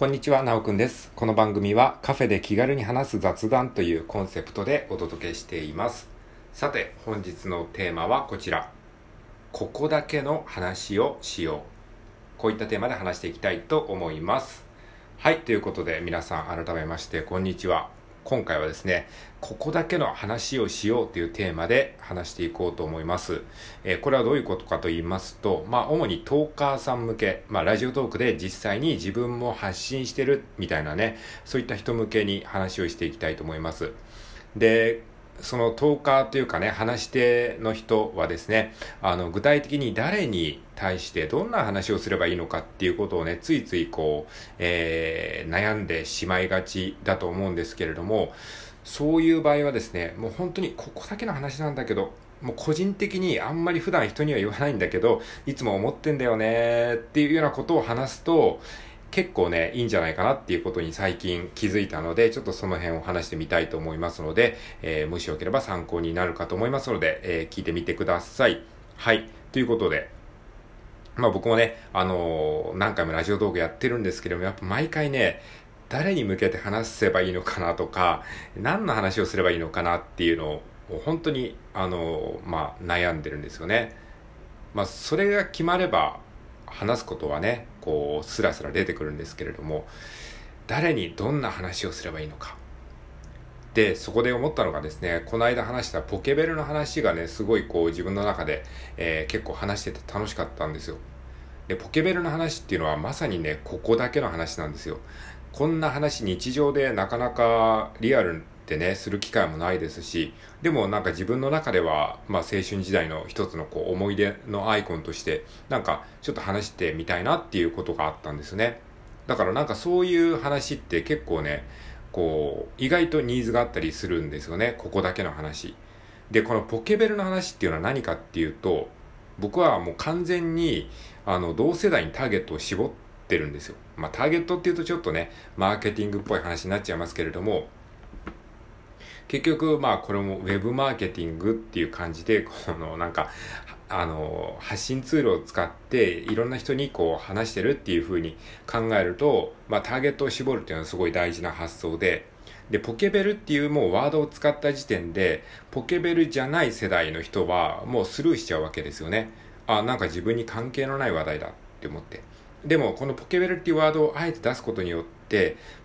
こんにちは、なおくんです。この番組はカフェで気軽に話す雑談というコンセプトでお届けしています。さて、本日のテーマはこちら。ここだけの話をしよう。こういったテーマで話していきたいと思います。はい、ということで皆さん改めましてこんにちは。今回はですね、ここだけの話をしようというテーマで話していこうと思います。えーこれはどういうことかと言いますと、まあ、主にトーカーさん向け、まあ、ラジオトークで実際に自分も発信してるみたいなね、そういった人向けに話をしていきたいと思います。で、そのトーカーというかね、話し手の人はですね、あの、具体的に誰に対してどんな話をすればいいのかっていうことをね、ついついこう、えー悩んでしまいがちだと思うんですけれども、そういう場合はですね、もう本当にここだけの話なんだけど、もう個人的にあんまり普段人には言わないんだけど、いつも思ってんだよねっていうようなことを話すと、結構ね、いいんじゃないかなっていうことに最近気づいたので、ちょっとその辺を話してみたいと思いますので、えーもしよければ参考になるかと思いますので、えー聞いてみてください。はい。ということで、まあ僕もね、あのー何回もラジオトークやってるんですけども、やっぱ毎回ね、誰に向けて話せばいいのかなとか、何の話をすればいいのかなっていうのを、本当に、あのーまあ悩んでるんですよね。まあそれが決まれば、話すことはね、こう、スラスラ出てくるんですけれども、誰にどんな話をすればいいのか。で、そこで思ったのがですね、この間話したポケベルの話がね、すごいこう自分の中で、えー結構話してて楽しかったんですよ。で、ポケベルの話っていうのはまさにね、ここだけの話なんですよ。こんな話日常でなかなかリアルでね、する機会もないですし、でもなんか自分の中では、まあ青春時代の一つのこう思い出のアイコンとして、なんかちょっと話してみたいなっていうことがあったんですね。だからなんかそういう話って結構ね、こう、意外とニーズがあったりするんですよね。ここだけの話。で、このポケベルの話っていうのは何かっていうと、僕はもう完全に、あの、同世代にターゲットを絞ってるんですよ。まあ、ターゲットっていうとちょっとね、マーケティングっぽい話になっちゃいますけれども、結局、まあ、これもウェブマーケティングっていう感じで、この、なんか、あの、発信ツールを使って、いろんな人にこう話してるっていう風に考えると、まあ、ターゲットを絞るっていうのはすごい大事な発想で、で、ポケベルっていうもうワードを使った時点で、ポケベルじゃない世代の人はもうスルーしちゃうわけですよね。あ、なんか自分に関係のない話題だって思って。でも、このポケベルっていうワードをあえて出すことによって、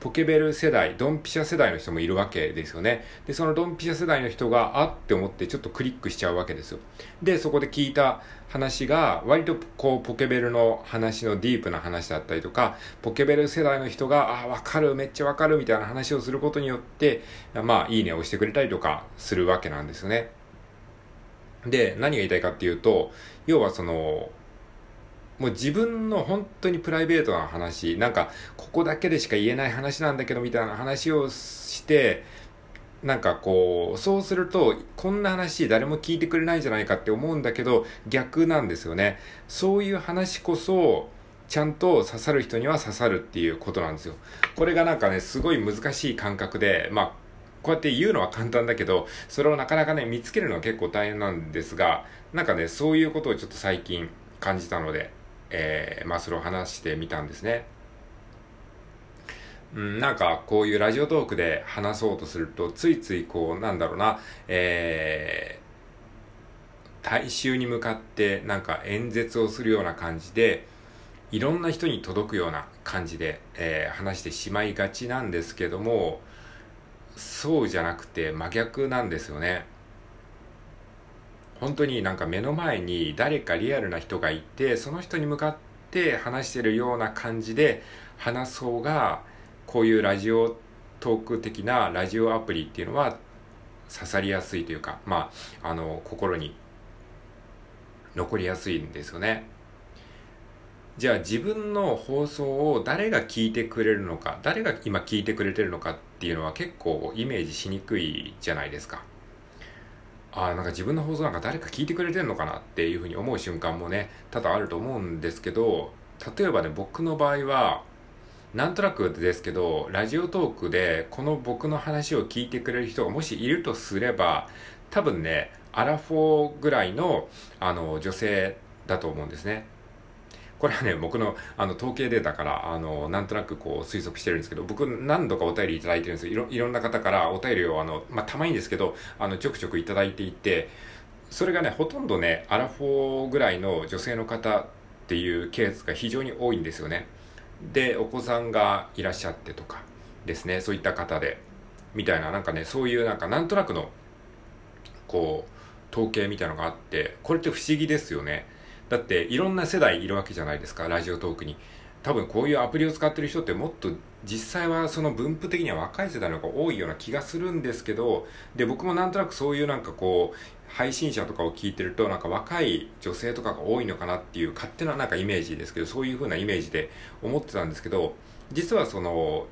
ポケベル世代、ドンピシャ世代の人もいるわけですよね。で、そのドンピシャ世代の人が、あって思ってちょっとクリックしちゃうわけですよ。で、そこで聞いた話が、割とこう、ポケベルの話のディープな話だったりとか、ポケベル世代の人が、あ、わかる、めっちゃわかるみたいな話をすることによって、まあ、いいねを押してくれたりとかするわけなんですよね。で、何が言いたいかっていうと、要はその、もう自分の本当にプライベートな話、なんか、ここだけでしか言えない話なんだけど、みたいな話をして、なんかこう、そうすると、こんな話誰も聞いてくれないんじゃないかって思うんだけど、逆なんですよね。そういう話こそ、ちゃんと刺さる人には刺さるっていうことなんですよ。これがなんかね、すごい難しい感覚で、まあ、こうやって言うのは簡単だけど、それをなかなかね、見つけるのは結構大変なんですが、なんかね、そういうことをちょっと最近感じたので、えー、まあそれを話してみたんですね。うん、なんかこういうラジオトークで話そうとすると、ついついこう、なんだろうな、えー、大衆に向かってなんか演説をするような感じで、いろんな人に届くような感じで、えー話してしまいがちなんですけども、そうじゃなくて真逆なんですよね。本当になんか目の前に誰かリアルな人がいて、その人に向かって話してるような感じで話す方が、こういうラジオトーク的なラジオアプリっていうのは刺さりやすいというか、まあ、あの、心に残りやすいんですよね。じゃあ自分の放送を誰が聞いてくれるのか、誰が今聞いてくれてるのかっていうのは結構イメージしにくいじゃないですか。ああ、なんか自分の放送なんか誰か聞いてくれてんのかなっていうふうに思う瞬間もね、多々あると思うんですけど、例えばね、僕の場合は、なんとなくですけど、ラジオトークでこの僕の話を聞いてくれる人がもしいるとすれば、多分ね、アラフォーぐらいの、あの、女性だと思うんですね。これはね、僕のあの統計データから、あの、なんとなくこう推測してるんですけど、僕何度かお便りいただいてるんですよ。いろいろんな方からお便りを、あの、まあ、たまにですけど、あの、ちょくちょくいただいていて、それがね、ほとんどね、アラフォーぐらいの女性の方っていうケースが非常に多いんですよね。で、お子さんがいらっしゃってとかですね、そういった方で、みたいな、なんかね、そういうなんかなんとなくの、こう、統計みたいなのがあって、これって不思議ですよね。だっていろんな世代いるわけじゃないですかラジオトークに。多分こういうアプリを使ってる人ってもっと実際はその分布的には若い世代の方が多いような気がするんですけどで僕もなんとなくそういうなんかこう配信者とかを聞いてるとなんか若い女性とかが多いのかなっていう勝手ななんかイメージですけどそういう風なイメージで思ってたんですけど実はその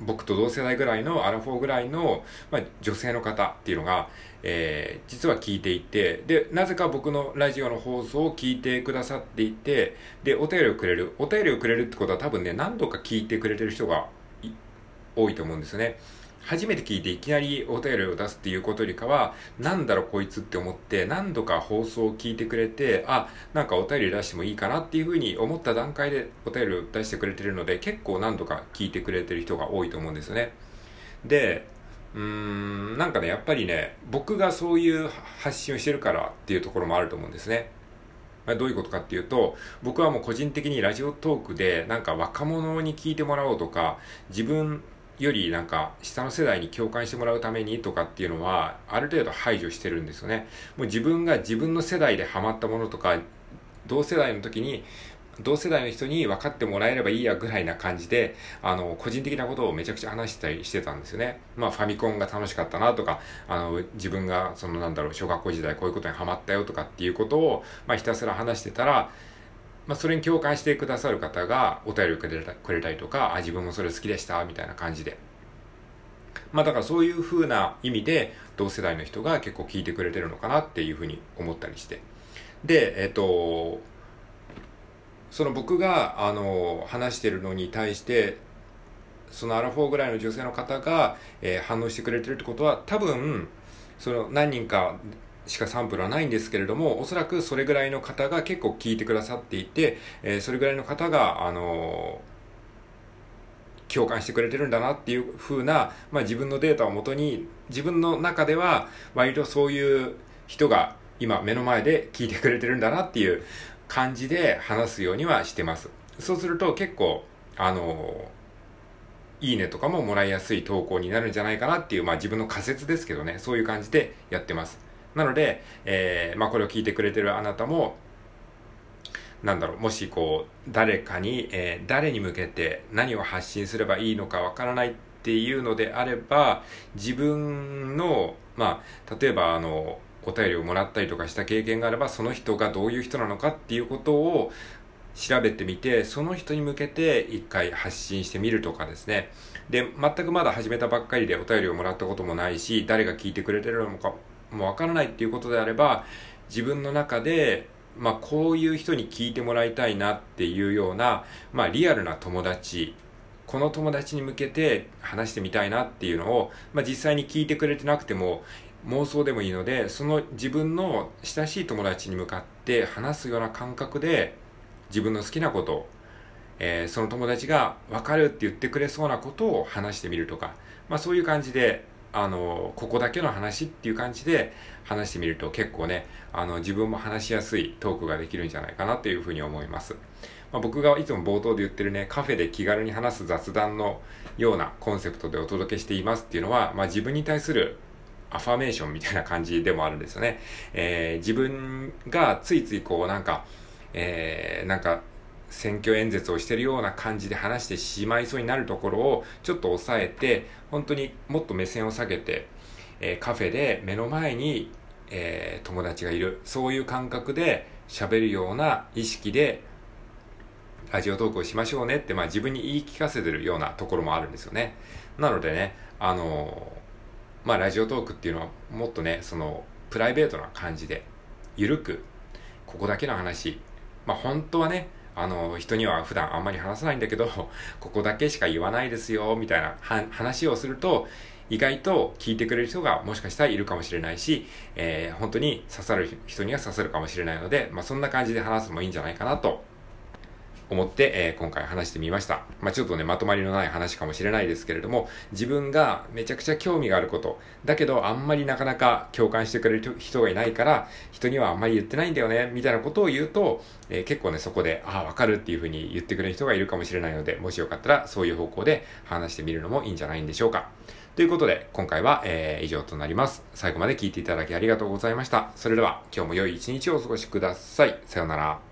僕と同世代ぐらいのアラフォーぐらいの、まあ、女性の方っていうのが、えー、実は聞いていてでなぜか僕のラジオの放送を聞いてくださっていてでお便りをくれるお便りをくれるってことは多分ね何度か聞いてくれてる人が多いと思うんですね初めて聞いていきなりお便りを出すっていうことよりかは、なんだろこいつって思って何度か放送を聞いてくれて、あ、なんかお便り出してもいいかなっていうふうに思った段階でお便りを出してくれてるので、結構何度か聞いてくれてる人が多いと思うんですよね。で、うん、なんかね、やっぱりね、僕がそういう発信をしてるからっていうところもあると思うんですね。どういうことかっていうと、僕はもう個人的にラジオトークでなんか若者に聞いてもらおうとか、自分よりなんか下の世代に共感してもらうためにとかっていうのはある程度排除してるんですよね。もう自分が自分の世代でハマったものとか同世代の時に同世代の人に分かってもらえればいいやぐらいな感じで、あの、個人的なことをめちゃくちゃ話したりしてたんですよね。まあ、ファミコンが楽しかったなとか、あの、自分が、そのなんだろう、小学校時代こういうことにハマったよとかっていうことを、まあ、ひたすら話してたら、まあ、それに共感してくださる方がお便りをくれたくれたりとか、あ、自分もそれ好きでした、みたいな感じで。まあだからそういう風な意味で同世代の人が結構聞いてくれてるのかなっていうふうに思ったりして。で、えっと、その僕が、あの、話してるのに対して、そのアラフォーぐらいの女性の方が、えー、反応してくれてるってことは、多分、その何人かしかサンプルはないんですけれども、おそらくそれぐらいの方が結構聞いてくださっていて、えー、それぐらいの方が、あの共感してくれてるんだなっていう風な、まあ、自分のデータをもとに、自分の中では割とそういう人が今目の前で聞いてくれてるんだなっていう感じで話すようにはしてます。そうすると結構、あのいいねとかももらいやすい投稿になるんじゃないかなっていう、まあ自分の仮説ですけどね、そういう感じでやってます。なので、えー、まあこれを聞いてくれてるあなたも、なんだろう、もしこう、誰かに、えー、誰に向けて何を発信すればいいのかわからないっていうのであれば、自分の、まあ、例えばあの、お便りをもらったりとかした経験があれば、その人がどういう人なのかっていうことを調べてみて、その人に向けて一回発信してみるとかですね。で、全くまだ始めたばっかりでお便りをもらったこともないし、誰が聞いてくれてるのかもわからないっていうことであれば、自分の中で、まあ、こういう人に聞いてもらいたいなっていうような、まあ、リアルな友達、この友達に向けて話してみたいなっていうのを、まあ、実際に聞いてくれてなくても、妄想でもいいので、その自分の親しい友達に向かって話すような感覚で、自分の好きなことを、えー、その友達が分かるって言ってくれそうなことを話してみるとか、まあそういう感じで、あの、ここだけの話っていう感じで話してみると結構ね、あの、自分も話しやすいトークができるんじゃないかなというふうに思います。まあ、僕がいつも冒頭で言ってるね、カフェで気軽に話す雑談のようなコンセプトでお届けしていますっていうのは、まあ、自分に対するアファメーションみたいな感じでもあるんですよね。えー、自分がついついこうなんか、えー、なんか選挙演説をしてるような感じで話してしまいそうになるところをちょっと抑えて、本当にもっと目線を下げて、えー、カフェで目の前に、えー、友達がいる。そういう感覚で喋るような意識でラジオトークをしましょうねって、まあ自分に言い聞かせてるようなところもあるんですよね。なのでね、あのー、まあラジオトークっていうのはもっとね、そのプライベートな感じで、ゆるく、ここだけの話、まあ本当はね、あの、人には普段あんまり話さないんだけど、ここだけしか言わないですよ、みたいな話をすると、意外と聞いてくれる人がもしかしたらいるかもしれないし、えー、本当に刺さる人には刺さるかもしれないので、まあ、そんな感じで話すのもいいんじゃないかなと思って、えー、今回話してみました。まあ、ちょっとね、まとまりのない話かもしれないですけれども、自分がめちゃくちゃ興味があること、だけどあんまりなかなか共感してくれる人がいないから、人にはあんまり言ってないんだよね、みたいなことを言うと、えー、結構ね、そこで、ああ、わかるっていうふうに言ってくれる人がいるかもしれないので、もしよかったらそういう方向で話してみるのもいいんじゃないんでしょうか。ということで、今回は、えー、以上となります。最後まで聞いていただきありがとうございました。それでは、今日も良い一日をお過ごしください。さようなら。